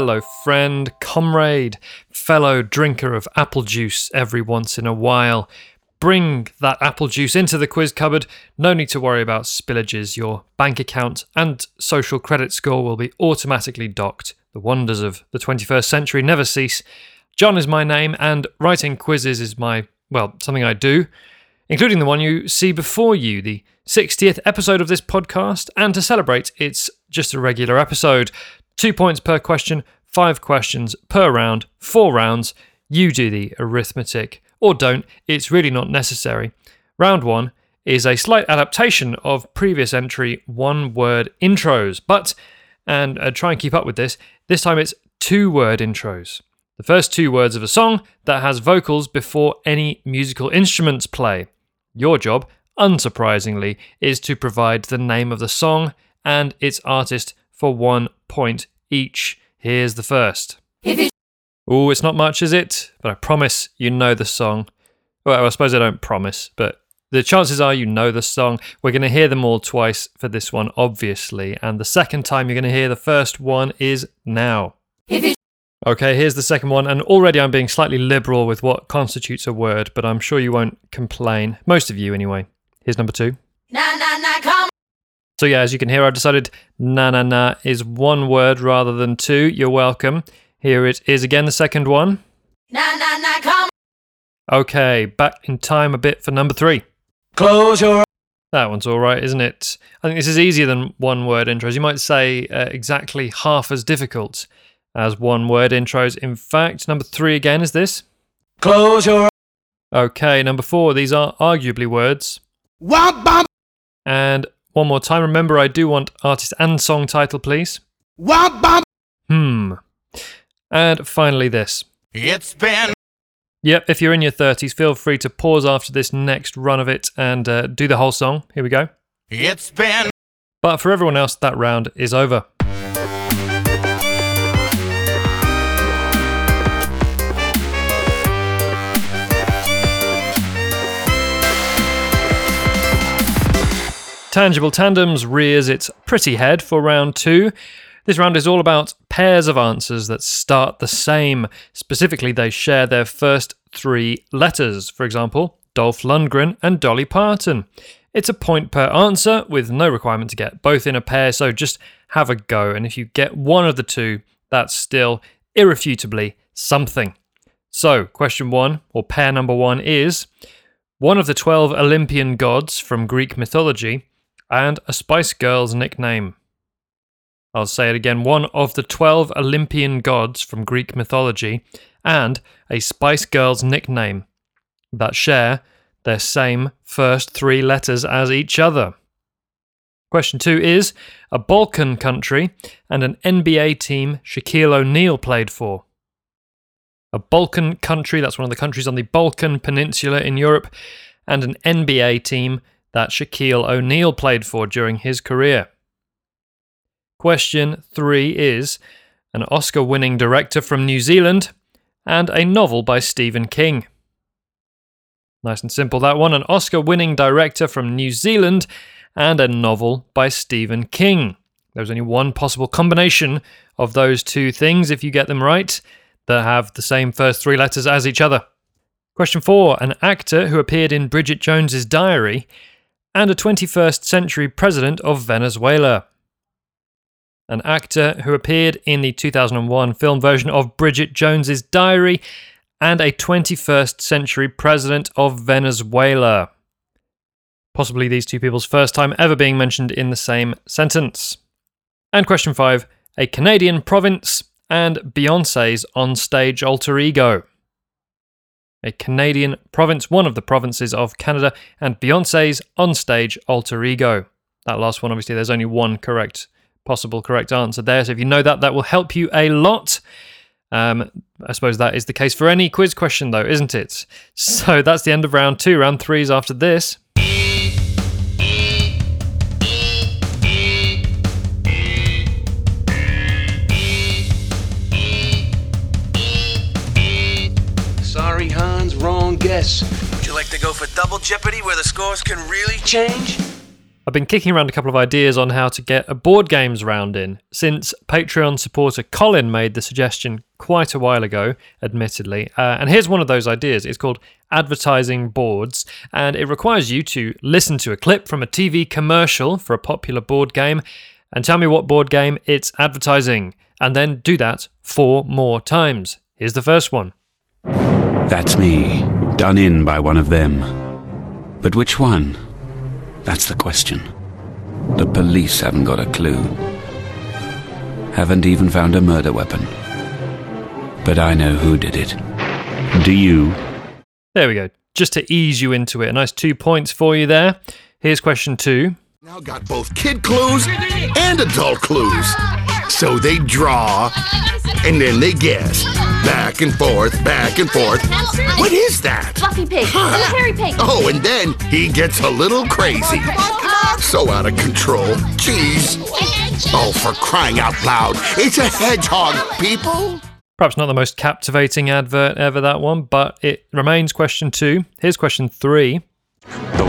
Hello, friend, comrade, fellow drinker of apple juice every once in a while. Bring that apple juice into the quiz cupboard. No need to worry about spillages. Your bank account and social credit score will be automatically docked. The wonders of the 21st century never cease. John is my name, and writing quizzes is my, well, something I do, including the one you see before you, the 60th episode of this podcast. And to celebrate, it's just a regular episode. Two points per question, five questions per round, four rounds. You do the arithmetic, or don't, it's really not necessary. Round one is a slight adaptation of previous entry one word intros, but, and uh, try and keep up with this, this time it's two word intros. The first two words of a song that has vocals before any musical instruments play. Your job, unsurprisingly, is to provide the name of the song and its artist for one point each. Here's the first. Oh, it's not much, is it? But I promise you know the song. Well, I suppose I don't promise, but the chances are you know the song. We're going to hear them all twice for this one, obviously. And the second time you're going to hear the first one is now. Okay, here's the second one. And already I'm being slightly liberal with what constitutes a word, but I'm sure you won't complain. Most of you, anyway. Here's number two. Na na. So, yeah, as you can hear, I've decided na na na is one word rather than two. You're welcome. Here it is again, the second one. Na na na, come. Okay, back in time a bit for number three. Close your That one's all right, isn't it? I think this is easier than one word intros. You might say uh, exactly half as difficult as one word intros. In fact, number three again is this. close your Okay, number four, these are arguably words. womp bump And one more time, remember I do want artist and song title, please. Hmm. And finally, this. It's been Yep, if you're in your 30s, feel free to pause after this next run of it and uh, do the whole song. Here we go. it's been But for everyone else, that round is over. Tangible Tandems rears its pretty head for round two. This round is all about pairs of answers that start the same. Specifically, they share their first three letters. For example, Dolph Lundgren and Dolly Parton. It's a point per answer with no requirement to get both in a pair, so just have a go. And if you get one of the two, that's still irrefutably something. So, question one, or pair number one, is one of the 12 Olympian gods from Greek mythology and a Spice Girls nickname. I'll say it again one of the 12 Olympian gods from Greek mythology and a Spice Girls nickname that share their same first three letters as each other. Question two is a Balkan country and an NBA team Shaquille O'Neal played for. A Balkan country, that's one of the countries on the Balkan Peninsula in Europe, and an NBA team that Shaquille O'Neal played for during his career. Question three is an Oscar winning director from New Zealand and a novel by Stephen King. Nice and simple, that one. An Oscar winning director from New Zealand and a novel by Stephen King. There's only one possible combination of those two things, if you get them right, that have the same first three letters as each other. Question four An actor who appeared in Bridget Jones's Diary and a 21st century president of Venezuela. An actor who appeared in the 2001 film version of Bridget Jones's Diary and a 21st century president of Venezuela. Possibly these two people's first time ever being mentioned in the same sentence. And question five a Canadian province and Beyonce's on-stage alter ego. A Canadian province, one of the provinces of Canada, and Beyonce's on-stage alter ego. That last one, obviously, there's only one correct, possible correct answer there. So if you know that, that will help you a lot. Um, I suppose that is the case for any quiz question, though, isn't it? So that's the end of round two. Round three is after this. Wrong guess. Would you like to go for double jeopardy where the scores can really change? I've been kicking around a couple of ideas on how to get a board games round in since Patreon supporter Colin made the suggestion quite a while ago, admittedly. Uh, and here's one of those ideas it's called advertising boards, and it requires you to listen to a clip from a TV commercial for a popular board game and tell me what board game it's advertising, and then do that four more times. Here's the first one. That's me, done in by one of them. But which one? That's the question. The police haven't got a clue. Haven't even found a murder weapon. But I know who did it. Do you? There we go. Just to ease you into it, a nice two points for you there. Here's question two. Now got both kid clues and adult clues. So they draw and then they guess. Back and forth, back and forth. What is that? Fluffy pig. It's a hairy pig. Oh, and then he gets a little crazy. So out of control. Jeez. Oh, for crying out loud. It's a hedgehog, people. Perhaps not the most captivating advert ever, that one, but it remains question two. Here's question three.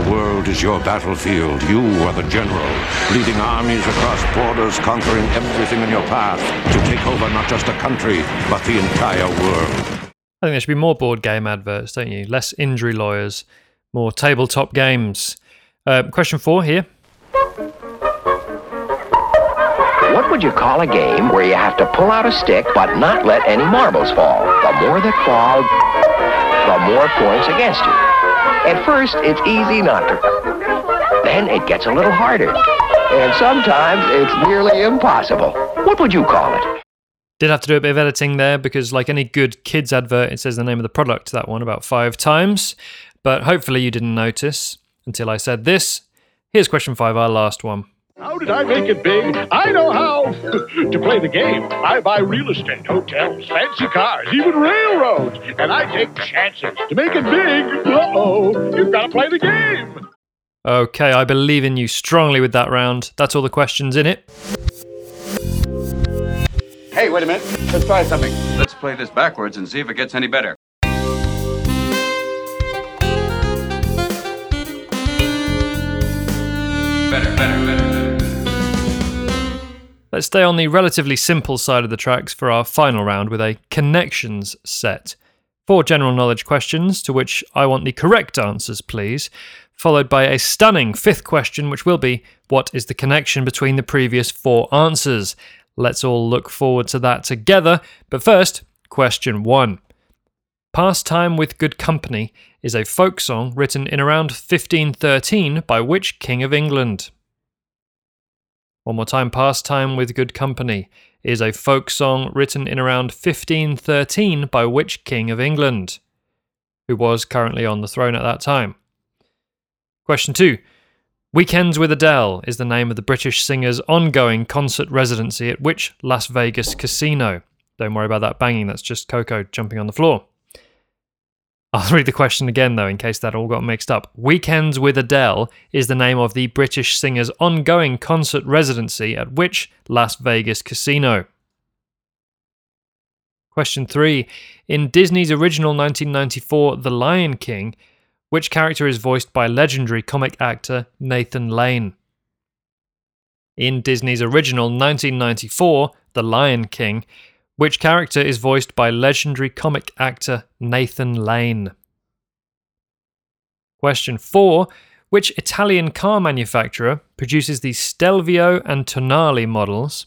The world is your battlefield. You are the general, leading armies across borders, conquering everything in your path to take over not just a country, but the entire world. I think there should be more board game adverts, don't you? Less injury lawyers, more tabletop games. Uh, question four here. What would you call a game where you have to pull out a stick but not let any marbles fall? The more that fall, the more points against you. At first, it's easy not to. Then it gets a little harder. And sometimes it's nearly impossible. What would you call it? Did have to do a bit of editing there because, like any good kids advert, it says the name of the product, that one, about five times. But hopefully you didn't notice until I said this. Here's question five, our last one. How did I make it big? I know how to play the game. I buy real estate, hotels, fancy cars, even railroads, and I take chances to make it big. Uh oh, you've got to play the game. Okay, I believe in you strongly with that round. That's all the questions in it. Hey, wait a minute. Let's try something. Let's play this backwards and see if it gets any better. Better, better, better, better. Let's stay on the relatively simple side of the tracks for our final round with a connections set. Four general knowledge questions to which I want the correct answers, please, followed by a stunning fifth question, which will be what is the connection between the previous four answers? Let's all look forward to that together. But first, question one. Pastime with Good Company is a folk song written in around 1513 by which King of England? One more time, Pastime with Good Company is a folk song written in around 1513 by which King of England? Who was currently on the throne at that time? Question two. Weekends with Adele is the name of the British singer's ongoing concert residency at which Las Vegas casino? Don't worry about that banging, that's just Coco jumping on the floor. I'll read the question again, though, in case that all got mixed up. Weekends with Adele is the name of the British singer's ongoing concert residency at which Las Vegas casino? Question three. In Disney's original 1994 The Lion King, which character is voiced by legendary comic actor Nathan Lane? In Disney's original 1994 The Lion King, which character is voiced by legendary comic actor Nathan Lane? Question 4. Which Italian car manufacturer produces the Stelvio and Tonale models?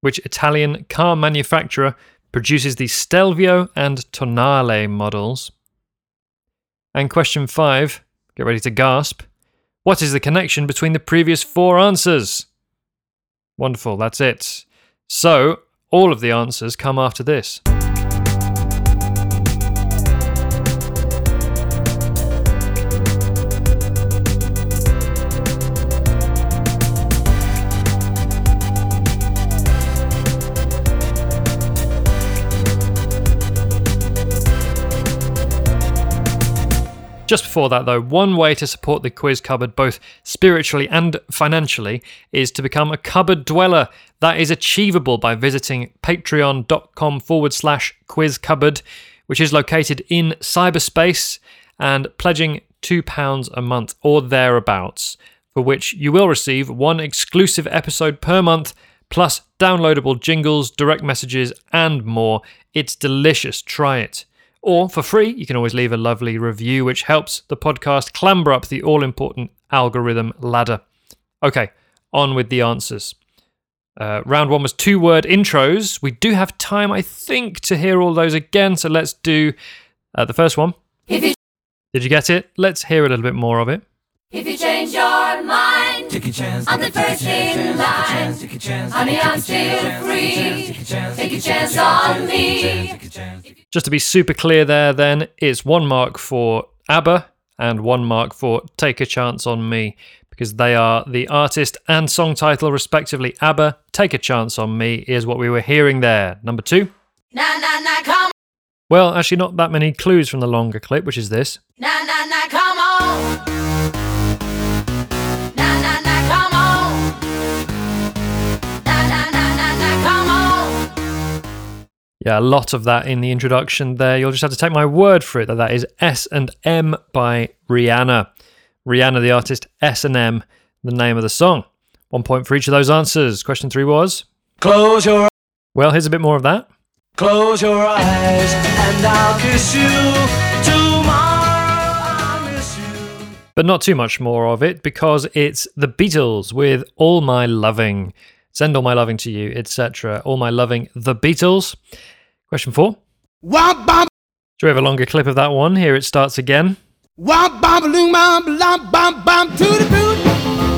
Which Italian car manufacturer produces the Stelvio and Tonale models? And question 5. Get ready to gasp. What is the connection between the previous four answers? Wonderful, that's it. So, all of the answers come after this. Just before that, though, one way to support the quiz cupboard, both spiritually and financially, is to become a cupboard dweller. That is achievable by visiting patreon.com forward slash quiz cupboard, which is located in cyberspace, and pledging £2 a month or thereabouts, for which you will receive one exclusive episode per month, plus downloadable jingles, direct messages, and more. It's delicious. Try it. Or for free, you can always leave a lovely review, which helps the podcast clamber up the all important algorithm ladder. Okay, on with the answers. Uh, round one was two word intros. We do have time, I think, to hear all those again. So let's do uh, the first one. If you, Did you get it? Let's hear a little bit more of it. if you change your mind, take a chance. I'm the first in line. Honey, I'm still free. Take a chance on me. Just to be super clear there, then, it's one mark for ABBA and one mark for Take a Chance on Me, because they are the artist and song title, respectively. ABBA, Take a Chance on Me is what we were hearing there. Number two. Na na na, come Well, actually, not that many clues from the longer clip, which is this. Na na na, come on. Yeah, a lot of that in the introduction there. You'll just have to take my word for it that that is S and M by Rihanna. Rihanna, the artist, S and M, the name of the song. One point for each of those answers. Question three was. Close your Well, here's a bit more of that. close your eyes and I'll kiss you. Tomorrow I'll miss you. But not too much more of it because it's the Beatles with All My Loving. Send all my loving to you, etc. All my loving, the Beatles. Question four. Womp bomb, Do we have a longer clip of that one? Here it starts again. womp bomb, loom bomb, lomp bomb bomb, to the boot,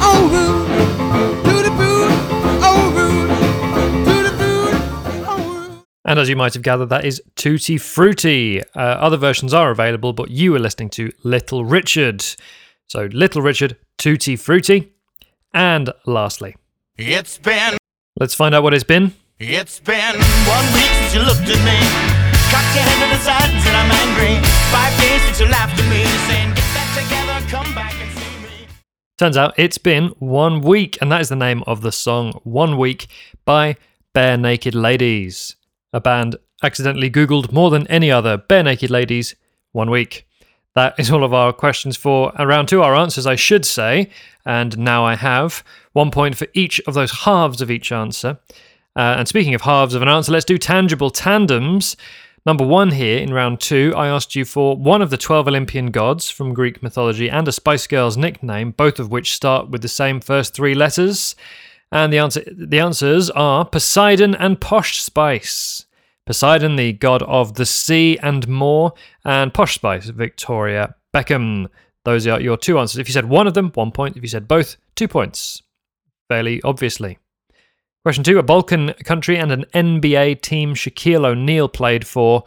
oh root, to the boot, oh root, to the boot, oh root. And as you might have gathered, that is Tutti Frutti. Uh, other versions are available, but you are listening to Little Richard. So, Little Richard, Tutti Frutti. And lastly, It's been, let's find out what it's been. it's been one week since you looked at me. Cocked your head to the side and said I'm angry. Five days since you laughed at me, saying get back together, come back and see me. Turns out it's been one week, and that is the name of the song One Week by Barenaked Ladies, a band accidentally Googled more than any other Barenaked Ladies One Week. That is all of our questions for round two, our answers, I should say. And now I have one point for each of those halves of each answer. Uh, and speaking of halves of an answer, let's do tangible tandems. Number one here in round two, I asked you for one of the 12 Olympian gods from Greek mythology and a Spice Girls nickname, both of which start with the same first three letters. And the answer the answers are Poseidon and Posh Spice. Poseidon, the god of the sea and more, and Posh Spice, Victoria Beckham. Those are your two answers. If you said one of them, one point. If you said both, two points. Fairly obviously. Question two A Balkan country and an NBA team Shaquille O'Neal played for.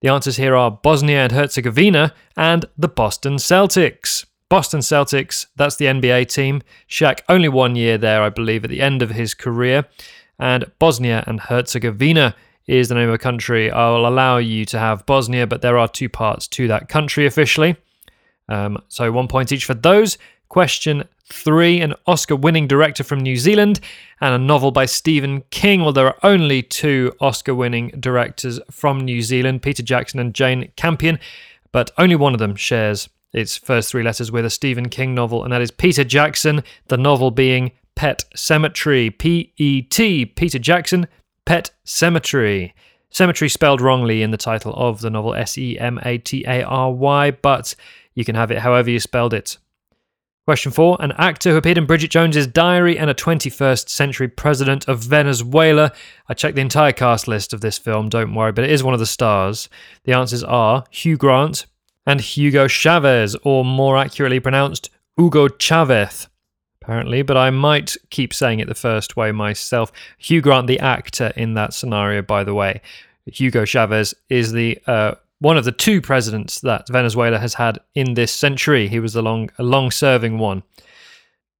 The answers here are Bosnia and Herzegovina and the Boston Celtics. Boston Celtics, that's the NBA team. Shaq only one year there, I believe, at the end of his career. And Bosnia and Herzegovina is the name of a country. I will allow you to have Bosnia, but there are two parts to that country officially. Um, so one point each for those. Question three An Oscar winning director from New Zealand and a novel by Stephen King. Well, there are only two Oscar winning directors from New Zealand Peter Jackson and Jane Campion, but only one of them shares its first three letters with a Stephen King novel, and that is Peter Jackson, the novel being Pet Sematary. P E T, Peter Jackson, Pet Sematary. Cemetery spelled wrongly in the title of the novel S E M A T A R Y, but you can have it however you spelled it. Question four An actor who appeared in Bridget Jones's Diary and a 21st century president of Venezuela. I checked the entire cast list of this film, don't worry, but it is one of the stars. The answers are Hugh Grant and Hugo Chavez, or more accurately pronounced, Hugo Chavez, apparently, but I might keep saying it the first way myself. Hugh Grant, the actor in that scenario, by the way. Hugo Chavez is the uh, one of the two presidents that Venezuela has had in this century. He was a long, a long-serving one.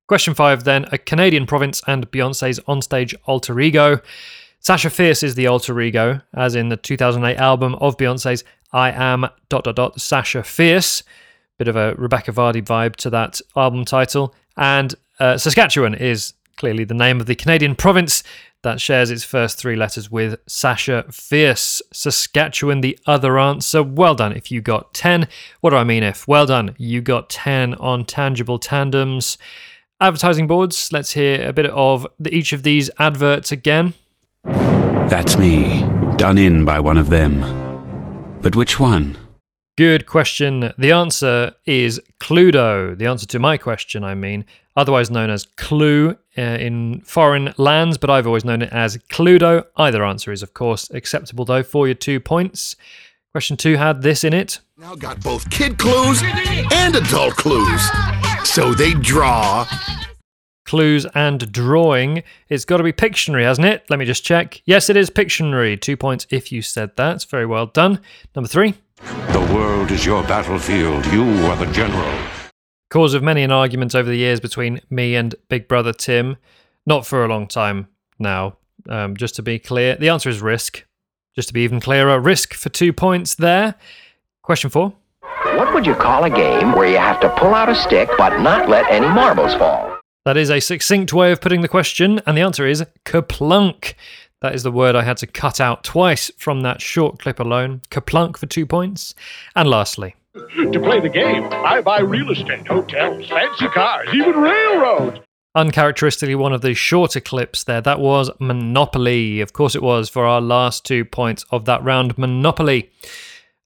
Question five, then, a Canadian province and Beyonce's onstage alter ego. Sasha Fierce is the alter ego, as in the 2008 album of Beyonce's I Am dot dot dot Sasha Fierce. Bit of a Rebekah Vardy vibe to that album title. And uh, Saskatchewan is clearly the name of the Canadian province that shares its first three letters with Sasha Fierce. Saskatchewan, the other answer. Well done if you got 10. What do I mean if? Well done, you got 10 on tangible tandems. Advertising boards, let's hear a bit of the, each of these adverts again. That's me, done in by one of them. But which one? Good question. The answer is Cluedo. The answer to my question, I mean, otherwise known as Clue uh, in foreign lands, but I've always known it as Cluedo. Either answer is, of course, acceptable though for your two points. Question two had this in it. Now got both kid clues and adult clues. So they draw. Clues and drawing. It's got to be Pictionary, hasn't it? Let me just check. Yes, it is Pictionary. Two points if you said that. Very well done. Number three. The world is your battlefield. You are the general. Cause of many an argument over the years between me and Big Brother Tim. Not for a long time now, um, just to be clear. The answer is risk. Just to be even clearer, risk for two points there. Question four. What would you call a game where you have to pull out a stick but not let any marbles fall? That is a succinct way of putting the question, and the answer is KerPlunk. That is the word I had to cut out twice from that short clip alone. KerPlunk for two points. And lastly, To play the game, I buy real estate, hotels, fancy cars, even railroads. uncharacteristically one of the shorter clips there, that was Monopoly. Of course, it was for our last two points of that round, Monopoly.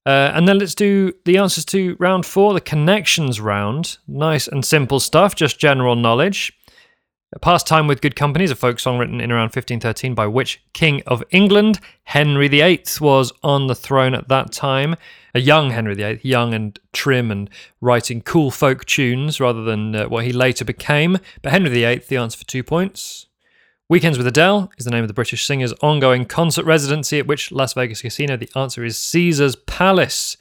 Uh, and then let's do the answers to round four, the connections round. Nice and simple stuff, just general knowledge. Pastime with Good Company is a folk song written in around 1513 by which King of England? Henry VIII was on the throne at that time. A young Henry VIII, young and trim and writing cool folk tunes rather than uh, what he later became. But Henry VIII, the answer for two points. Weekends with Adele is the name of the British singer's ongoing concert residency at which Las Vegas Casino. The answer is Caesar's Palace.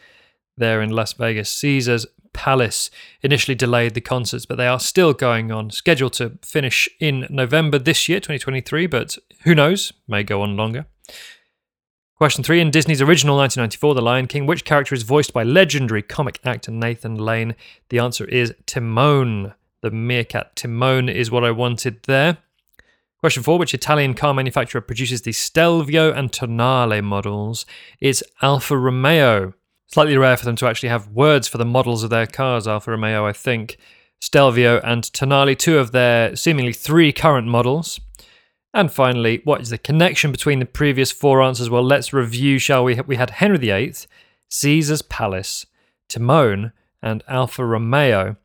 There in Las Vegas, Caesar's Palace initially delayed the concerts, but they are still going on, scheduled to finish in November this year, 2023, but who knows, may go on longer. Question three In Disney's original 1994 The Lion King, which character is voiced by legendary comic actor Nathan Lane? The answer is Timon. The meerkat Timon is what I wanted there. Question four Which Italian car manufacturer produces the Stelvio and Tonale models? It's Alfa Romeo. Slightly rare for them to actually have words for the models of their cars, Alfa Romeo, I think. Stelvio and Tonale, two of their seemingly three current models. And finally, what is the connection between the previous four answers? Well, let's review, shall we? We had Henry VIII, Caesar's Palace, Timon, and Alfa Romeo.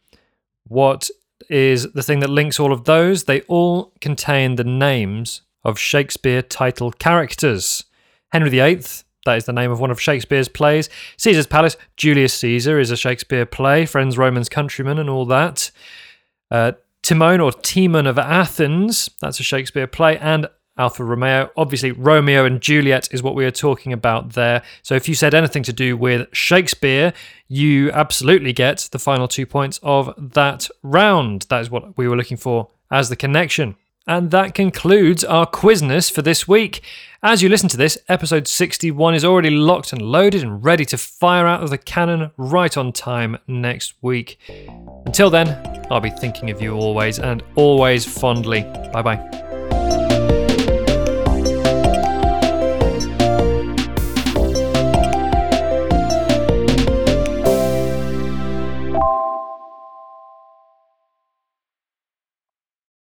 What is the thing that links all of those? They all contain the names of Shakespeare title characters. Henry VIII, that is the name of one of Shakespeare's plays. Caesar's Palace, Julius Caesar is a Shakespeare play, Friends, Romans, Countrymen, and all that. Uh, Timon or Timon of Athens, that's a Shakespeare play, and Alfa Romeo. Obviously, Romeo and Juliet is what we are talking about there. So if you said anything to do with Shakespeare, you absolutely get the final two points of that round. That is what we were looking for as the connection. And that concludes our quizness for this week. As you listen to this, episode 61 is already locked and loaded and ready to fire out of the cannon right on time next week. Until then, I'll be thinking of you always and always fondly. Bye bye.